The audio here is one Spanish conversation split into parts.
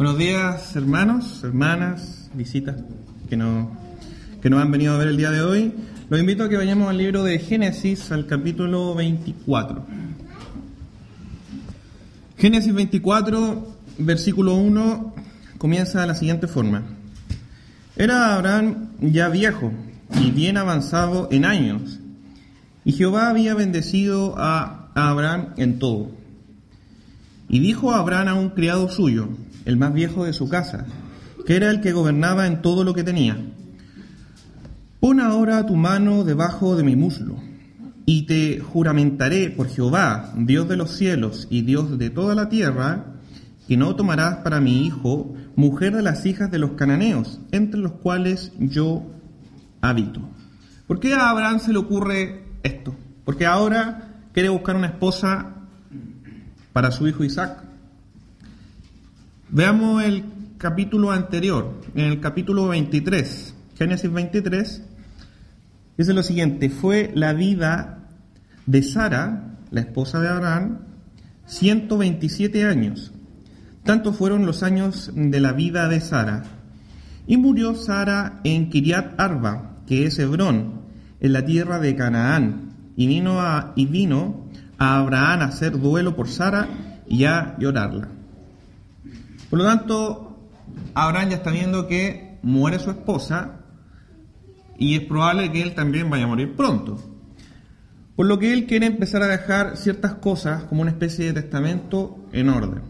Buenos días, hermanos, hermanas, visitas que, no, que nos han venido a ver el día de hoy. Los invito a que vayamos al libro de Génesis, al capítulo 24. Génesis 24, versículo 1, comienza de la siguiente forma. Era Abraham ya viejo y bien avanzado en años, y Jehová había bendecido a Abraham en todo. Y dijo a Abraham a un criado suyo, el más viejo de su casa, que era el que gobernaba en todo lo que tenía. Pon ahora tu mano debajo de mi muslo, y te juramentaré por Jehová, Dios de los cielos y Dios de toda la tierra, que no tomarás para mi hijo mujer de las hijas de los cananeos, entre los cuales yo habito. ¿Por qué a Abraham se le ocurre esto? Porque ahora quiere buscar una esposa para su hijo Isaac. Veamos el capítulo anterior, en el capítulo 23, Génesis 23, dice lo siguiente, fue la vida de Sara, la esposa de Abraham, 127 años. Tanto fueron los años de la vida de Sara. Y murió Sara en Kiriat Arba, que es Hebrón, en la tierra de Canaán. Y vino a, y vino a Abraham a hacer duelo por Sara y a llorarla. Por lo tanto, Abraham ya está viendo que muere su esposa y es probable que él también vaya a morir pronto. Por lo que él quiere empezar a dejar ciertas cosas como una especie de testamento en orden.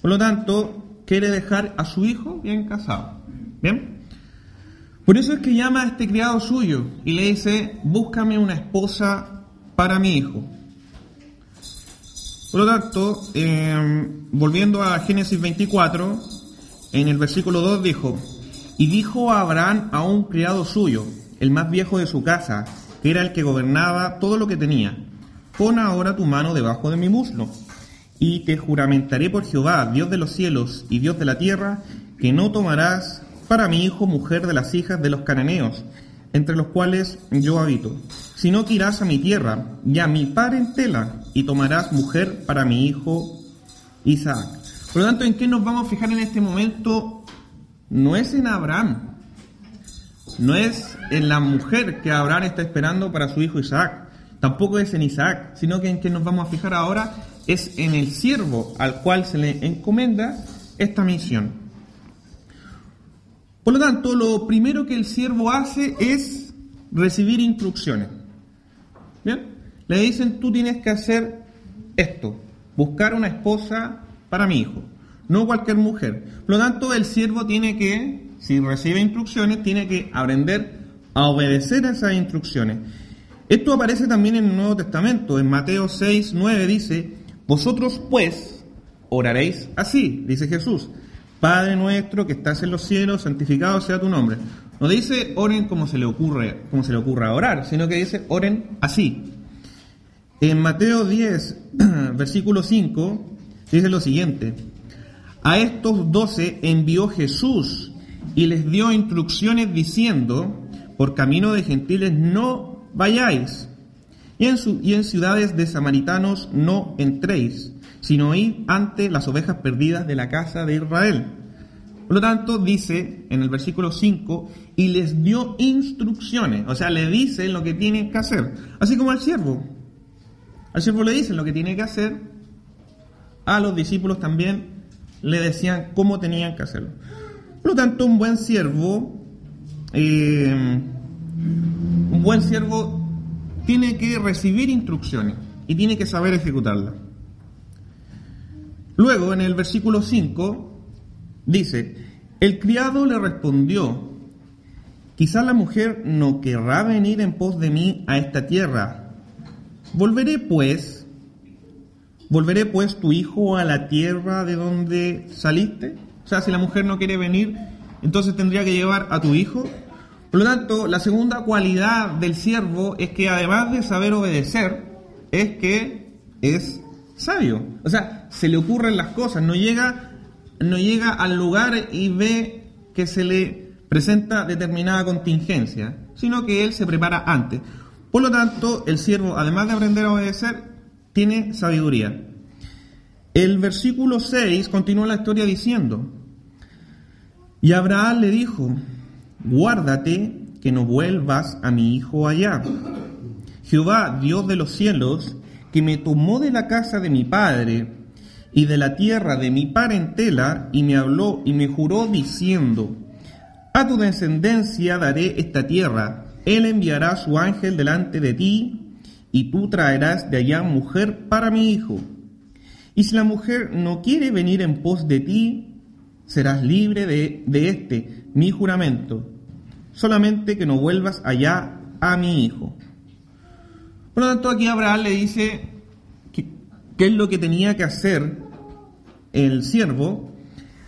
Por lo tanto, quiere dejar a su hijo bien casado. ¿Bien? Por eso es que llama a este criado suyo y le dice, búscame una esposa para mi hijo. Por lo em, volviendo a Génesis 24, en el versículo 2 dijo, y dijo a Abraham a un criado suyo, el más viejo de su casa, que era el que gobernaba todo lo que tenía, pon ahora tu mano debajo de mi muslo, y te juramentaré por Jehová, Dios de los cielos y Dios de la tierra, que no tomarás para mi hijo mujer de las hijas de los cananeos, entre los cuales yo habito, sino que irás a mi tierra y a mi parentela, y tomarás mujer para mi hijo Isaac. Por lo tanto, ¿en qué nos vamos a fijar en este momento? No es en Abraham, no es en la mujer que Abraham está esperando para su hijo Isaac, tampoco es en Isaac, sino que en qué nos vamos a fijar ahora es en el siervo al cual se le encomienda esta misión. Por lo tanto, lo primero que el siervo hace es recibir instrucciones. ¿Bien? Le dicen, tú tienes que hacer esto, buscar una esposa para mi hijo, no cualquier mujer. Por lo tanto, el siervo tiene que, si recibe instrucciones, tiene que aprender a obedecer esas instrucciones. Esto aparece también en el Nuevo Testamento. En Mateo 6, 9 dice, vosotros pues oraréis así, dice Jesús. Padre nuestro que estás en los cielos, santificado sea tu nombre. No dice oren como se le ocurre, como se le ocurra orar, sino que dice oren así. En Mateo 10, versículo 5, dice lo siguiente. A estos doce envió Jesús y les dio instrucciones diciendo, por camino de gentiles no vayáis, y en, y en ciudades de samaritanos no entréis, sino id ante las ovejas perdidas de la casa de Israel. Por lo tanto, dice en el versículo 5, y les dio instrucciones, o sea, le dice lo que tienen que hacer, así como al siervo. Al siervo le dicen lo que tiene que hacer, a los discípulos también le decían cómo tenían que hacerlo. Por lo tanto, un buen siervo, eh, un buen siervo tiene que recibir instrucciones y tiene que saber ejecutarlas. Luego, en el versículo 5, dice, el criado le respondió, quizá la mujer no querrá venir en pos de mí a esta tierra Volveré pues, volveré pues tu hijo a la tierra de donde saliste. O sea, si la mujer no quiere venir, entonces tendría que llevar a tu hijo. Por lo tanto, la segunda cualidad del siervo es que además de saber obedecer, es que es sabio. O sea, se le ocurren las cosas, no llega, no llega al lugar y ve que se le presenta determinada contingencia, sino que él se prepara antes. Por lo tanto, el siervo, además de aprender a obedecer, tiene sabiduría. El versículo 6 continúa la historia diciendo, y Abraham le dijo, guárdate que no vuelvas a mi hijo allá. Jehová, Dios de los cielos, que me tomó de la casa de mi padre y de la tierra de mi parentela, y me habló y me juró diciendo, a tu descendencia daré esta tierra, él enviará su ángel delante de ti, y tú traerás de allá mujer para mi hijo. Y si la mujer no quiere venir en pos de ti, serás libre de, de este, mi juramento, solamente que no vuelvas allá a mi hijo. Por lo tanto, aquí Abraham le dice qué es lo que tenía que hacer el siervo.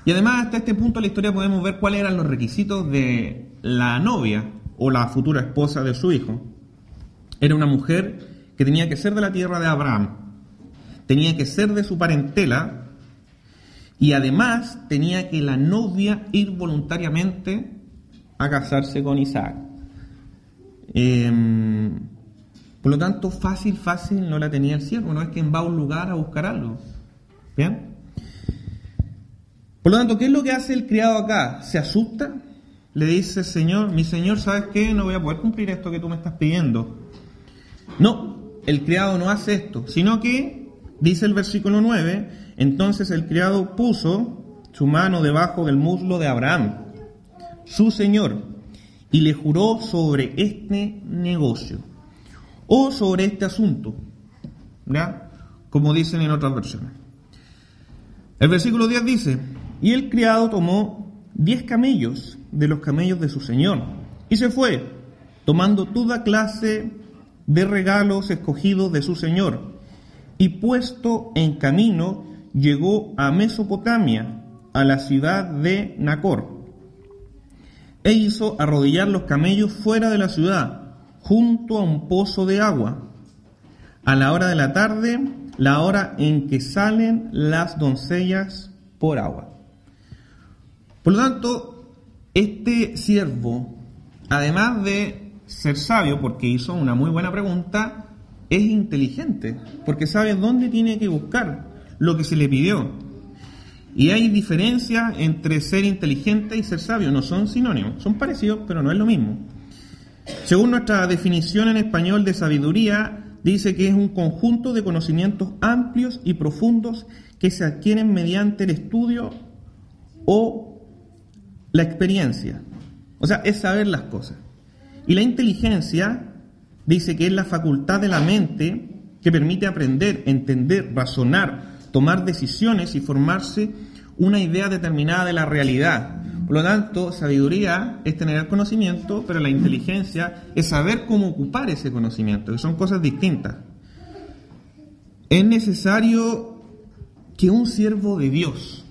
Y además, hasta este punto de la historia podemos ver cuáles eran los requisitos de la novia o la futura esposa de su hijo. Era una mujer que tenía que ser de la tierra de Abraham, tenía que ser de su parentela y además tenía que la novia ir voluntariamente a casarse con Isaac. Em, por lo tanto, fácil, fácil no la tenía el siervo, no es quien va a un lugar a buscar algo. ¿Bien? Por lo tanto, ¿qué es lo que hace el criado acá? ¿Se asusta? Le dice, Señor, mi Señor, ¿sabes qué? No voy a poder cumplir esto que tú me estás pidiendo. No, el criado no hace esto, sino que, dice el versículo 9, entonces el criado puso su mano debajo del muslo de Abraham, su Señor, y le juró sobre este negocio o sobre este asunto. Como dicen en otras versiones. El versículo 10 dice, y el criado tomó diez camellos de los camellos de su señor y se fue, tomando toda clase de regalos escogidos de su señor, y puesto en camino llegó a Mesopotamia, a la ciudad de Nacor, e hizo arrodillar los camellos fuera de la ciudad, junto a un pozo de agua, a la hora de la tarde, la hora en que salen las doncellas por agua. Por lo tanto, este siervo, además de ser sabio, porque hizo una muy buena pregunta, es inteligente, porque sabe dónde tiene que buscar lo que se le pidió. Y hay diferencia entre ser inteligente y ser sabio, no son sinónimos, son parecidos, pero no es lo mismo. Según nuestra definición en español de sabiduría, dice que es un conjunto de conocimientos amplios y profundos que se adquieren mediante el estudio o la experiencia. O sea, es saber las cosas. Y la inteligencia dice que es la facultad de la mente que permite aprender, entender, razonar, tomar decisiones y formarse una idea determinada de la realidad. Por lo tanto, sabiduría es tener el conocimiento, pero la inteligencia es saber cómo ocupar ese conocimiento, que son cosas distintas. Es necesario que un siervo de Dios,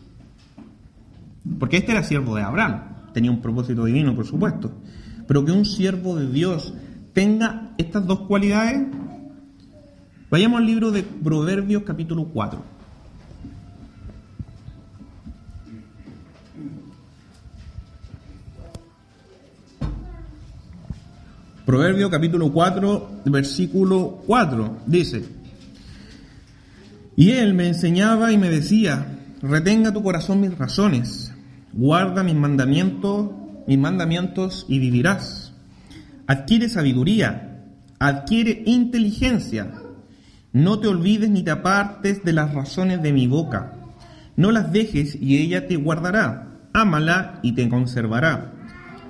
porque este era siervo de Abraham, tenía un propósito divino, por supuesto. Pero que un siervo de Dios tenga estas dos cualidades. Vayamos al libro de Proverbios capítulo 4. Proverbio capítulo 4, versículo 4, dice, y él me enseñaba y me decía, retenga tu corazón mis razones, Guarda mis mandamientos, mis mandamientos y vivirás. Adquiere sabiduría, adquiere inteligencia. No te olvides ni te apartes de las razones de mi boca. No las dejes y ella te guardará. Ámala y te conservará.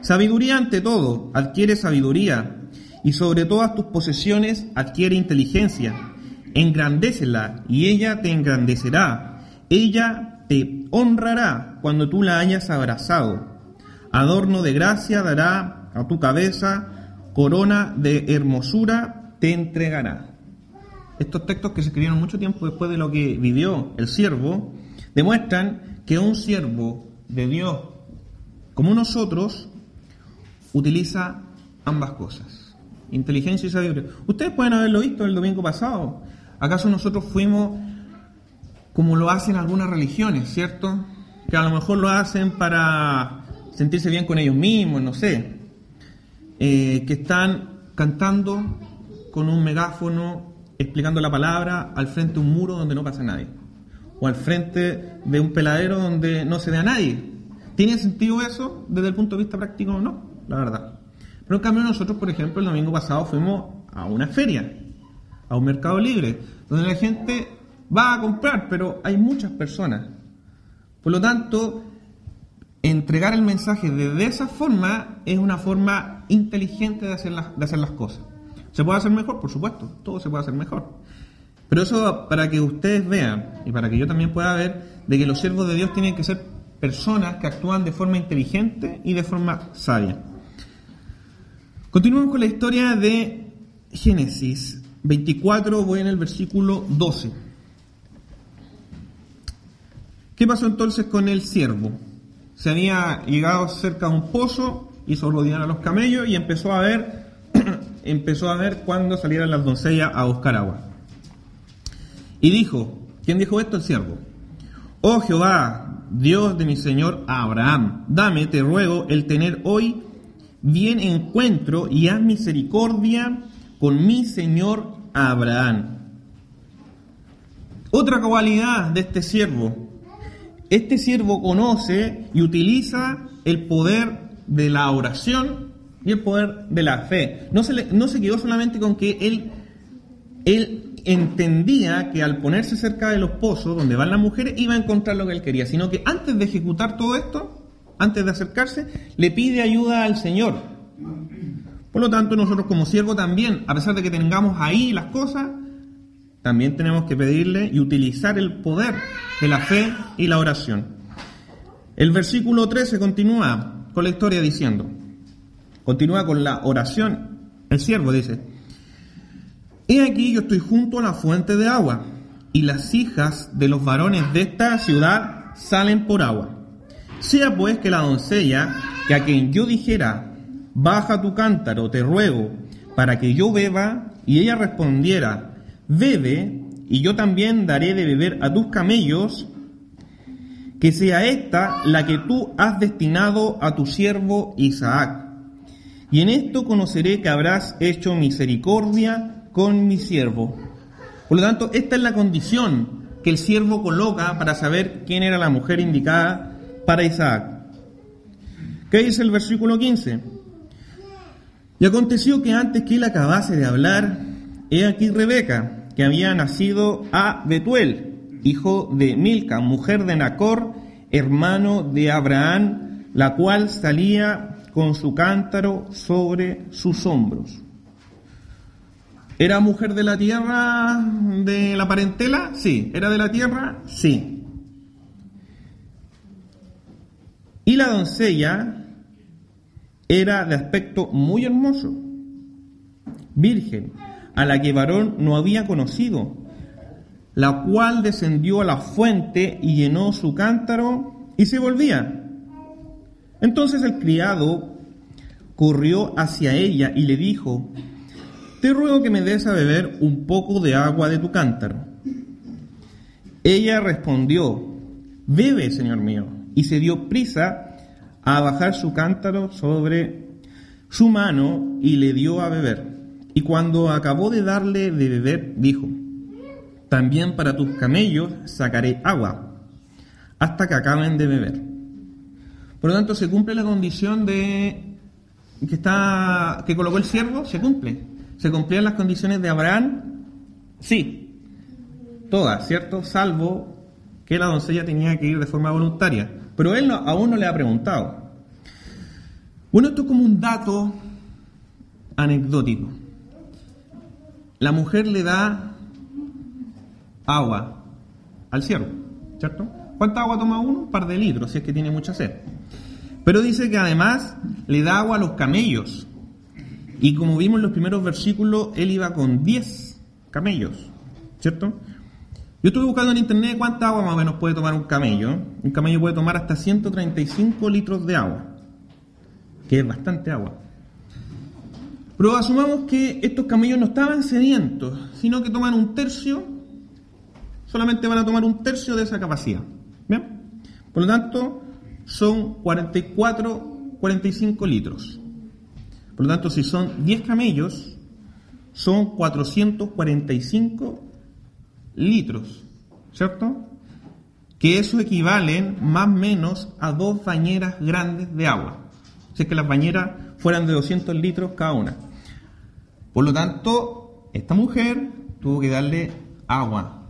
Sabiduría ante todo, adquiere sabiduría. Y sobre todas tus posesiones adquiere inteligencia. Engrandécela y ella te engrandecerá. Ella te honrará cuando tú la hayas abrazado. Adorno de gracia dará a tu cabeza, corona de hermosura te entregará. Estos textos que se escribieron mucho tiempo después de lo que vivió el siervo, demuestran que un siervo de Dios como nosotros utiliza ambas cosas, inteligencia y sabiduría. Ustedes pueden haberlo visto el domingo pasado. ¿Acaso nosotros fuimos como lo hacen algunas religiones, ¿cierto? Que a lo mejor lo hacen para sentirse bien con ellos mismos, no sé. Eh, que están cantando con un megáfono, explicando la palabra al frente de un muro donde no pasa nadie. o al frente de un peladero donde no se ve a nadie. ¿Tiene sentido eso desde el punto de vista práctico o no? La verdad. Pero en cambio nosotros, por ejemplo, el domingo pasado fuimos a una feria, a un mercado libre, donde la gente va a comprar, pero hay muchas personas. Por lo tanto, entregar el mensaje de, esa forma es una forma inteligente de hacer, las, de hacer las cosas. ¿Se puede hacer mejor? Por supuesto, todo se puede hacer mejor. Pero eso para que ustedes vean y para que yo también pueda ver de que los siervos de Dios tienen que ser personas que actúan de forma inteligente y de forma sabia. Continuamos con la historia de Génesis 24, voy en el versículo 12. ¿Qué pasó entonces con el siervo? Se había llegado cerca de un pozo, hizo rodear a los camellos y empezó a ver, empezó a ver cuándo salieran las doncellas a buscar agua. Y dijo, ¿quién dijo esto? El siervo. Oh Jehová, Dios de mi Señor Abraham, dame, te ruego, el tener hoy bien encuentro y haz misericordia con mi Señor Abraham. Otra cualidad de este siervo. Este siervo conoce y utiliza el poder de la oración y el poder de la fe. No se, quedó solamente con que él, él entendía que al ponerse cerca de los pozos donde van las mujeres iba a encontrar lo que él quería, sino que antes de ejecutar todo esto, antes de acercarse, le pide ayuda al Señor. Por lo tanto, nosotros como siervo también, a pesar de que tengamos ahí las cosas, también tenemos que pedirle y utilizar el poder de la fe y la oración. El versículo 13 continúa con la historia diciendo, continúa con la oración. El siervo dice, He aquí yo estoy junto a la fuente de agua, y las hijas de los varones de esta ciudad salen por agua. Sea pues que la doncella, que a quien yo dijera, baja tu cántaro, te ruego, para que yo beba, y ella respondiera, bebe, y yo también daré de beber a tus camellos, que sea esta la que tú has destinado a tu siervo Isaac. Y en esto conoceré que habrás hecho misericordia con mi siervo. Por lo tanto, esta es la condición que el siervo coloca para saber quién era la mujer indicada para Isaac. ¿Qué dice el versículo 15? Y aconteció que antes que él acabase de hablar, he aquí Rebeca, que había nacido a Betuel, hijo de Milca, mujer de Nacor, hermano de Abraham, la cual salía con su cántaro sobre sus hombros. ¿Era mujer de la tierra de la parentela? Sí. ¿Era de la tierra? Sí. Y la doncella era de aspecto muy hermoso, virgen, a la que varón no había conocido, la cual descendió a la fuente y llenó su cántaro y se volvía. Entonces el criado corrió hacia ella y le dijo, te ruego que me des a beber un poco de agua de tu cántaro. Ella respondió, bebe, señor mío, y se dio prisa a bajar su cántaro sobre su mano y le dio a beber. Y cuando acabó de darle de beber, dijo, también para tus camellos sacaré agua, hasta que acaben de beber. Por lo tanto, se cumple la condición de que está que colocó el siervo, se cumple. ¿Se cumplían las condiciones de Abraham? Sí, todas, ¿cierto? Salvo que la doncella tenía que ir de forma voluntaria. Pero él aún no le ha preguntado. Bueno, esto es como un dato anecdótico. La mujer le da agua al ciervo, ¿cierto? ¿Cuánta agua toma uno? Un par de litros, si es que tiene mucha sed. Pero dice que además le da agua a los camellos. Y como vimos en los primeros versículos, él iba con 10 camellos, ¿cierto? Yo estuve buscando en internet cuánta agua más o menos puede tomar un camello. Un camello puede tomar hasta 135 litros de agua, que es bastante agua. Pero asumamos que estos camellos no estaban sedientos, sino que toman un tercio, solamente van a tomar un tercio de esa capacidad. ¿Bien? Por lo tanto, son 44, 45 litros. Por lo tanto, si son 10 camellos, son 445 litros, ¿cierto? que eso equivalen más o menos a dos bañeras grandes de agua. Si es que las bañeras fueran de 200 litros cada una. Por lo tanto, esta mujer tuvo que darle agua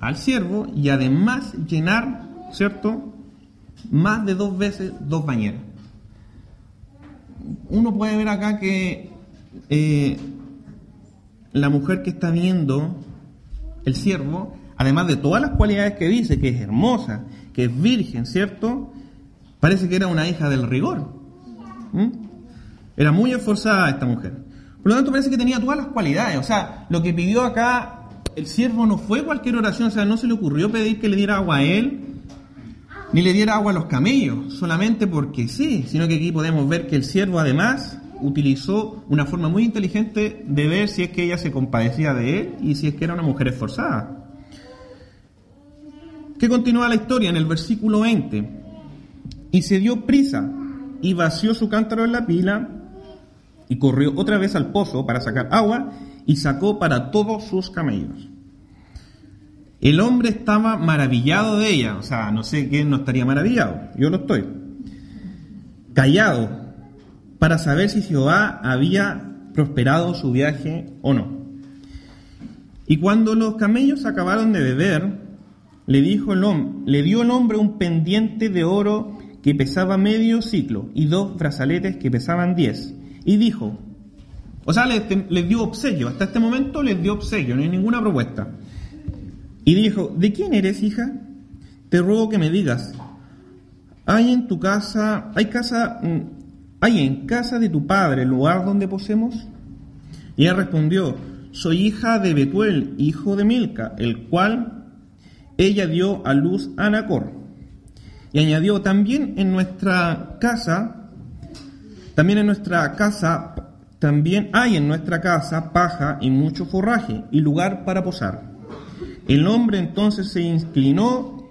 al siervo y además llenar, ¿cierto? Más de dos veces dos bañeras. Uno puede ver acá que eh, la mujer que está viendo el siervo, además de todas las cualidades que dice, que es hermosa, que es virgen, ¿cierto? Parece que era una hija del rigor. Era muy esforzada esta mujer. Por lo tanto, parece que tenía todas las cualidades. O sea, lo que pidió acá el siervo no fue cualquier oración, o sea, no se le ocurrió pedir que le diera agua a él, ni le diera agua a los camellos, solamente porque sí, sino que aquí podemos ver que el siervo además utilizó una forma muy inteligente de ver si es que ella se compadecía de él y si es que era una mujer esforzada. ¿Qué continúa la historia en el versículo 20? Y se dio prisa y vació su cántaro en la pila y corrió otra vez al pozo para sacar agua y sacó para todos sus camellos. El hombre estaba maravillado de ella, o sea, no sé quién no estaría maravillado, yo lo estoy. Callado, para saber si Jehová había prosperado su viaje o no. Y cuando los camellos acabaron de beber, le, dijo el hombre, le dio el hombre un pendiente de oro que pesaba medio ciclo y dos brazaletes que pesaban diez. Y dijo, o sea, les, dio obsequio, hasta este momento les dio obsequio, no hay ninguna propuesta. Y dijo, ¿de quién eres, hija? Te ruego que me digas, ¿hay en tu casa, hay casa, mm, hay en casa de tu padre el lugar donde posemos? Y ella respondió, soy hija de Betuel, hijo de Milca, el cual ella dio a luz a Nacor. Y añadió, también en nuestra casa, también en nuestra casa también hay en nuestra casa paja y mucho forraje y lugar para posar. El hombre entonces se inclinó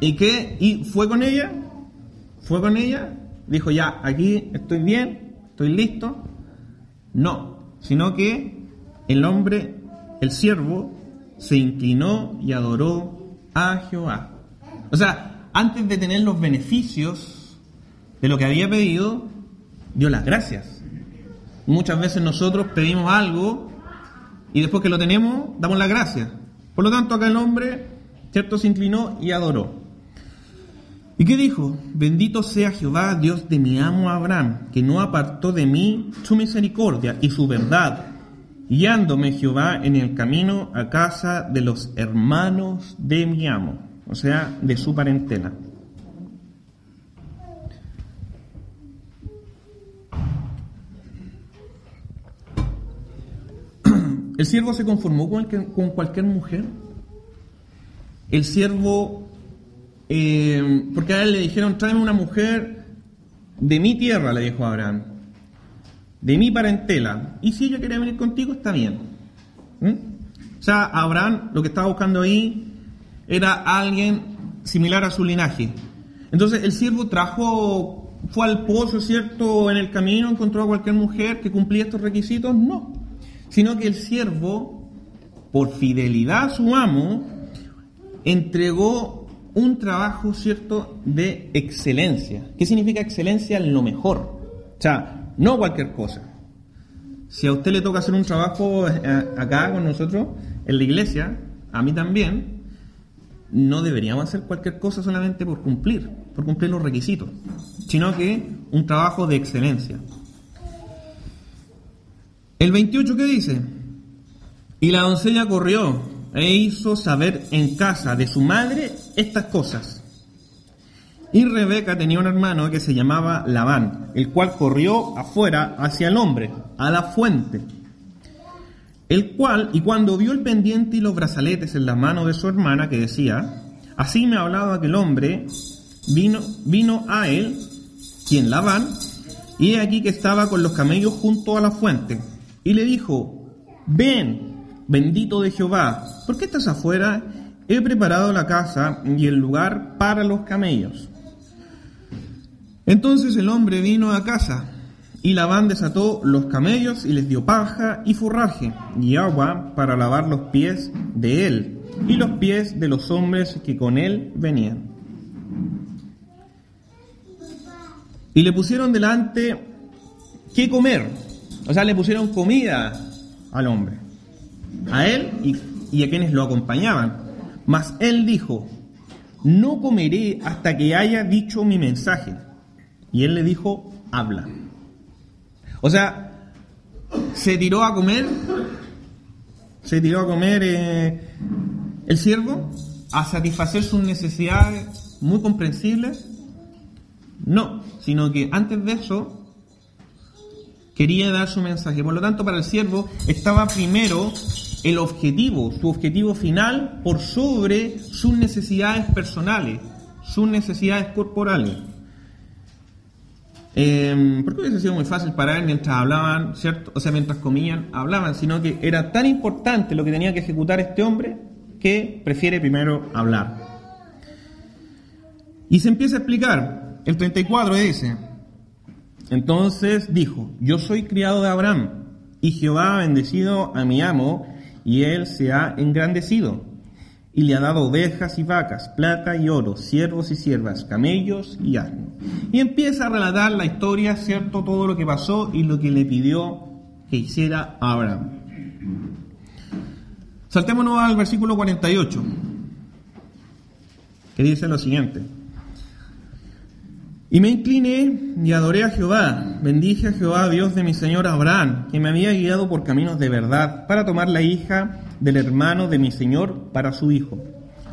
y que y fue con ella, fue con ella, dijo ya, aquí estoy bien, estoy listo. No, sino que el hombre, el siervo, se inclinó y adoró a Jehová. O sea, antes de tener los beneficios de lo que había pedido, dio las gracias. Muchas veces nosotros pedimos algo y después que lo tenemos, damos la gracia. Por lo tanto, acá el hombre, ¿cierto?, se inclinó y adoró. ¿Y qué dijo? Bendito sea Jehová, Dios de mi amo Abraham, que no apartó de mí su misericordia y su verdad, guiándome Jehová en el camino a casa de los hermanos de mi amo, o sea, de su parentela. ¿El siervo se conformó con, con cualquier mujer? El siervo, eh, porque a él le dijeron, tráeme una mujer de mi tierra, le dijo Abraham, de mi parentela. Y si ella quería venir contigo, está bien. ¿Mm? O sea, Abraham lo que estaba buscando ahí era alguien similar a su linaje. Entonces el siervo trajo, fue al pozo, ¿cierto? En el camino encontró a cualquier mujer que cumplía estos requisitos. No sino que el siervo, por fidelidad a su amo, entregó un trabajo, ¿cierto?, de excelencia. ¿Qué significa excelencia? Lo mejor. O sea, no cualquier cosa. Si a usted le toca hacer un trabajo eh, acá con nosotros, en la iglesia, a mí también, no deberíamos hacer cualquier cosa solamente por cumplir, por cumplir los requisitos, sino que un trabajo de excelencia. El 28 ¿qué dice, y la doncella corrió e hizo saber en casa de su madre estas cosas. Y Rebeca tenía un hermano que se llamaba Labán, el cual corrió afuera hacia el hombre, a la fuente. El cual, y cuando vio el pendiente y los brazaletes en la mano de su hermana, que decía, así me ha hablado aquel hombre, vino, vino a él, quien Labán, y aquí que estaba con los camellos junto a la fuente y le dijo, ven, bendito de Jehová, ¿por qué estás afuera? He preparado la casa y el lugar para los camellos. Entonces el hombre vino a casa, y Labán desató los camellos y les dio paja y forraje y agua para lavar los pies de él y los pies de los hombres que con él venían. Y le pusieron delante qué comer, o sea, le pusieron comida al hombre, a él y, y a quienes lo acompañaban. Mas él dijo, no comeré hasta que haya dicho mi mensaje. Y él le dijo, habla. O sea, se tiró a comer, se tiró a comer eh, el siervo, a satisfacer sus necesidades muy comprensibles. No, sino que antes de eso quería dar su mensaje. Por lo tanto, para el siervo estaba primero el objetivo, su objetivo final, por sobre sus necesidades personales, sus necesidades corporales. Eh, porque hubiese sido muy fácil para él mientras hablaban, ¿cierto? O sea, mientras comían, hablaban, sino que era tan importante lo que tenía que ejecutar este hombre que prefiere primero hablar. Y se empieza a explicar. El 34 dice, entonces dijo, yo soy criado de Abraham, y Jehová ha bendecido a mi amo, y él se ha engrandecido y le ha dado ovejas y vacas, plata y oro, siervos y siervas, camellos y asnos. Y empieza a relatar la historia, ¿cierto? Todo lo que pasó y lo que le pidió que hiciera Abraham. Saltémonos al versículo 48, que dice lo siguiente. Y me incliné y adoré a Jehová, bendije a Jehová, Dios de mi Señor Abraham, que me había guiado por caminos de verdad, para tomar la hija del hermano de mi Señor para su hijo.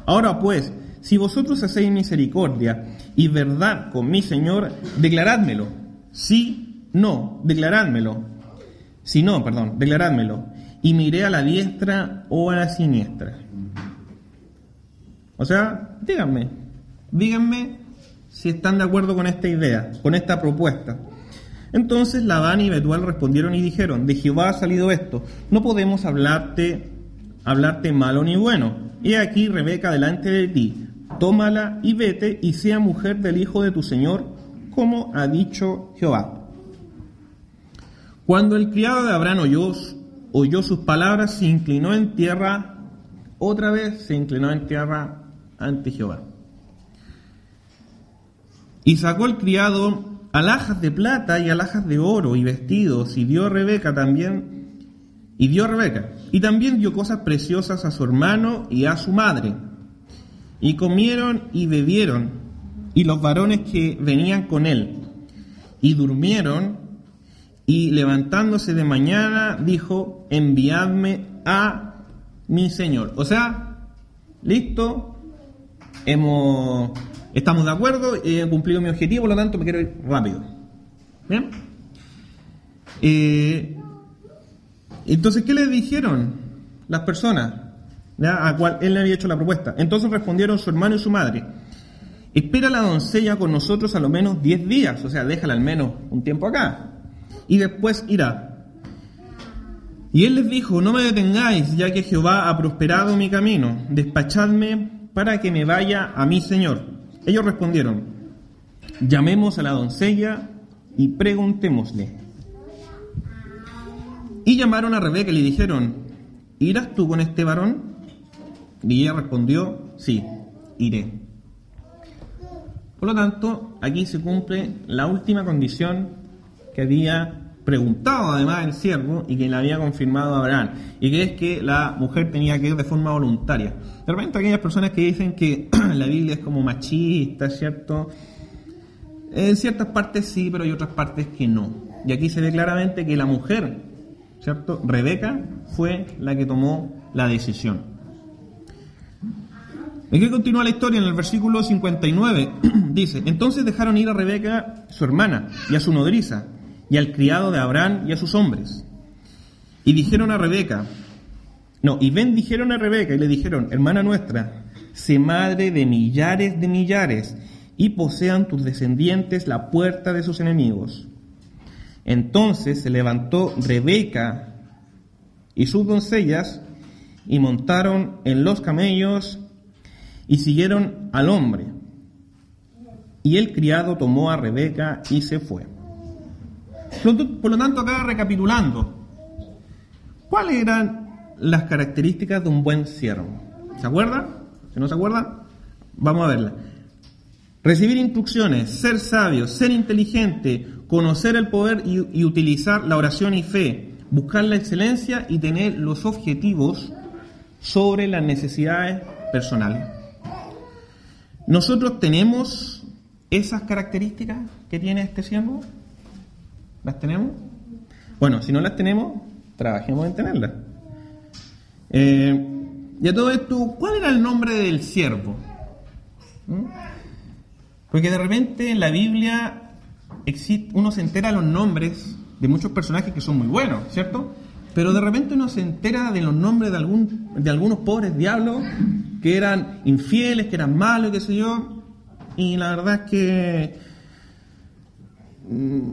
Ahora pues, si vosotros hacéis misericordia y verdad con mi Señor, declarádmelo. Sí, no, declarádmelo. Si no, perdón, declarádmelo. Y miré a la diestra o a la siniestra. O sea, díganme, díganme si están de acuerdo con esta idea, con esta propuesta. Entonces Labán y Betuel respondieron y dijeron, de Jehová ha salido esto, no podemos hablarte, hablarte malo ni bueno. He aquí Rebeca delante de ti, tómala y vete y sea mujer del hijo de tu Señor, como ha dicho Jehová. Cuando el criado de Abraham oyó, oyó sus palabras, se inclinó en tierra, otra vez se inclinó en tierra ante Jehová. Y sacó el criado alhajas de plata y alhajas de oro y vestidos, y dio a Rebeca también, y dio a Rebeca, y también dio cosas preciosas a su hermano y a su madre. Y comieron y bebieron, y los varones que venían con él, y durmieron, y levantándose de mañana dijo, enviadme a mi Señor. O sea, listo, hemos Estamos de acuerdo, he cumplido mi objetivo, por lo tanto me quiero ir rápido. ¿Bien? Eh, entonces, ¿qué le dijeron las personas a cual él le había hecho la propuesta? Entonces respondieron su hermano y su madre. Espera la doncella con nosotros a lo menos 10 días, o sea, déjala al menos un tiempo acá, y después irá. Y él les dijo, no me detengáis, ya que Jehová ha prosperado mi camino, despachadme para que me vaya a mi Señor. Ellos respondieron, llamemos a la doncella y preguntémosle. Y llamaron a Rebeca y le dijeron, ¿irás tú con este varón? Y ella respondió, sí, iré. Por lo tanto, aquí se cumple la última condición que había preguntado además el siervo y que le había confirmado a Abraham, y que es que la mujer tenía que ir de forma voluntaria. De repente aquellas personas que dicen que la Biblia es como machista, ¿cierto? En ciertas partes sí, pero hay otras partes que no. Y aquí se ve claramente que la mujer, ¿cierto? Rebeca fue la que tomó la decisión. Aquí continúa la historia en el versículo 59. Dice, entonces dejaron ir a Rebeca, su hermana, y a su nodriza, y al criado de Abraham y a sus hombres. Y dijeron a Rebeca, no, y ven dijeron a Rebeca y le dijeron, hermana nuestra, sé madre de millares de millares, y posean tus descendientes la puerta de sus enemigos. Entonces se levantó Rebeca y sus doncellas y montaron en los camellos y siguieron al hombre. Y el criado tomó a Rebeca y se fue. Por lo tanto, acá recapitulando, ¿cuáles eran las características de un buen siervo? ¿Se acuerda? Si no se acuerda, vamos a verla. Recibir instrucciones, ser sabio, ser inteligente, conocer el poder y, y, utilizar la oración y fe, buscar la excelencia y tener los objetivos sobre las necesidades personales. Nosotros tenemos esas características que tiene este siervo. ¿Las tenemos? Bueno, si no las tenemos, trabajemos en tenerlas. Eh, y a todo esto, ¿cuál era el nombre del siervo? ¿Mm? Porque de repente en la Biblia existe, uno se entera los nombres de muchos personajes que son muy buenos, ¿cierto? Pero de repente uno se entera de los nombres de, algún, de algunos pobres diablos que eran infieles, que eran malos, qué sé yo. Y la verdad es que mm,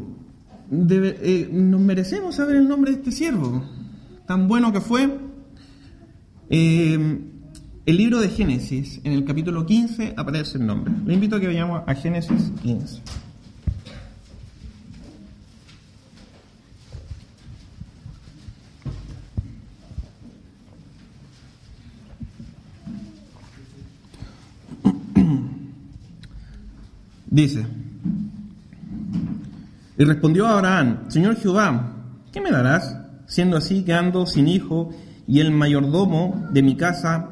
debe, eh, nos merecemos saber el nombre de este siervo, tan bueno que fue. Eh, el libro de Génesis, en el capítulo 15, aparece el nombre. Le invito a que vayamos a Génesis 15. Dice, y respondió Abraham, Señor Jehová, ¿qué me darás? Siendo así que ando sin hijo y el mayordomo de mi casa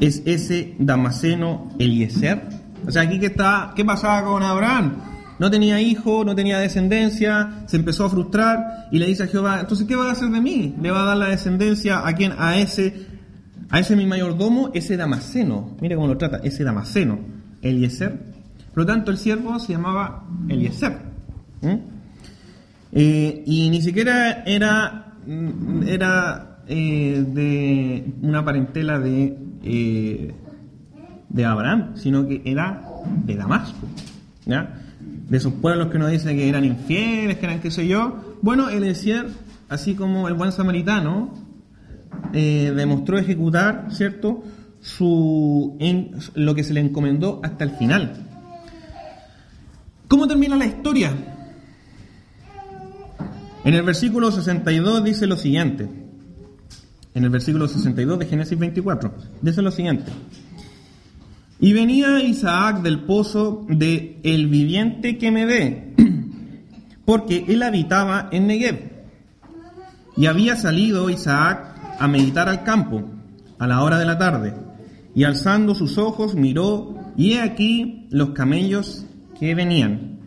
es ese Damaseno Eliezer. O sea, aquí que está, ¿qué pasaba con Abraham? No tenía hijo, no tenía descendencia, se empezó a frustrar y le dice a Jehová, entonces ¿qué va a hacer de mí? Le va a dar la descendencia a quien, a ese, a ese mi mayordomo, ese Damaseno. Mire cómo lo trata, ese Damaseno, Eliezer. Por lo tanto, el siervo se llamaba Eliezer. Eh, y ni siquiera era, era eh, de una parentela de, eh, de Abraham, sino que era de Damasco. De esos pueblos que nos dicen que eran infieles, que eran qué sé yo. Bueno, Eliezer, así como el buen samaritano, demostró ejecutar, ¿cierto?, su, lo que se le encomendó hasta el final. ¿Cómo termina la historia? En el versículo 62 dice lo siguiente. En el versículo 62 de Génesis 24 dice lo siguiente. Y venía Isaac del pozo de el viviente que me ve, porque él habitaba en Negev. Y había salido Isaac a meditar al campo a la hora de la tarde, y alzando sus ojos miró, y he aquí los camellos que venían.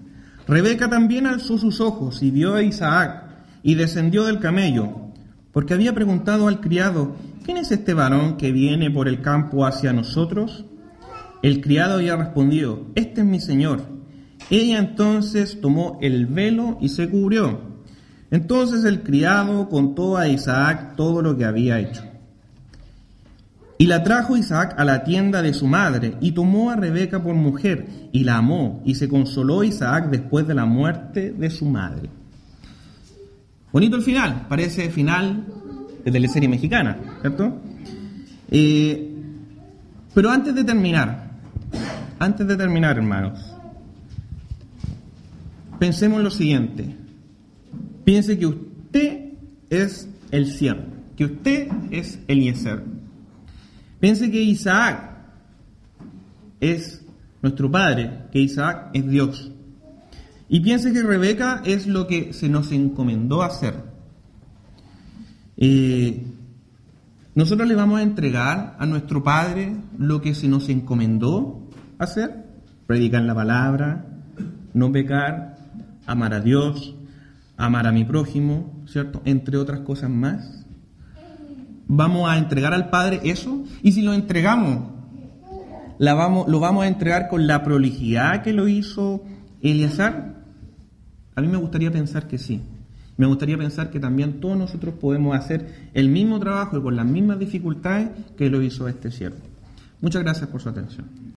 Rebeca también alzó sus ojos y vio a Isaac y descendió del camello, porque había preguntado al criado, ¿quién es este varón que viene por el campo hacia nosotros? El criado había respondido, este es mi señor. Ella entonces tomó el velo y se cubrió. Entonces el criado contó a Isaac todo lo que había hecho. Y la trajo Isaac a la tienda de su madre, y tomó a Rebeca por mujer, y la amó, y se consoló Isaac después de la muerte de su madre. Bonito el final, parece final de teleserie mexicana, ¿cierto? Eh, pero antes de terminar, antes de terminar, hermanos, pensemos lo siguiente. Piense que usted es el siervo, que usted es Eliezer Piense que Isaac es nuestro padre, que Isaac es Dios. Y piense que Rebeca es lo que se nos encomendó hacer. Eh, nosotros le vamos a entregar a nuestro Padre lo que se nos encomendó hacer, predicar la palabra, no pecar, amar a Dios, amar a mi prójimo, ¿cierto? Entre otras cosas más vamos a entregar al Padre eso? Y si lo entregamos, ¿lo vamos a entregar con la prolijidad que lo hizo Eleazar? A mí me gustaría pensar que sí. Me gustaría pensar que también todos nosotros podemos hacer el mismo trabajo y con las mismas dificultades que lo hizo este siervo. Muchas gracias por su atención.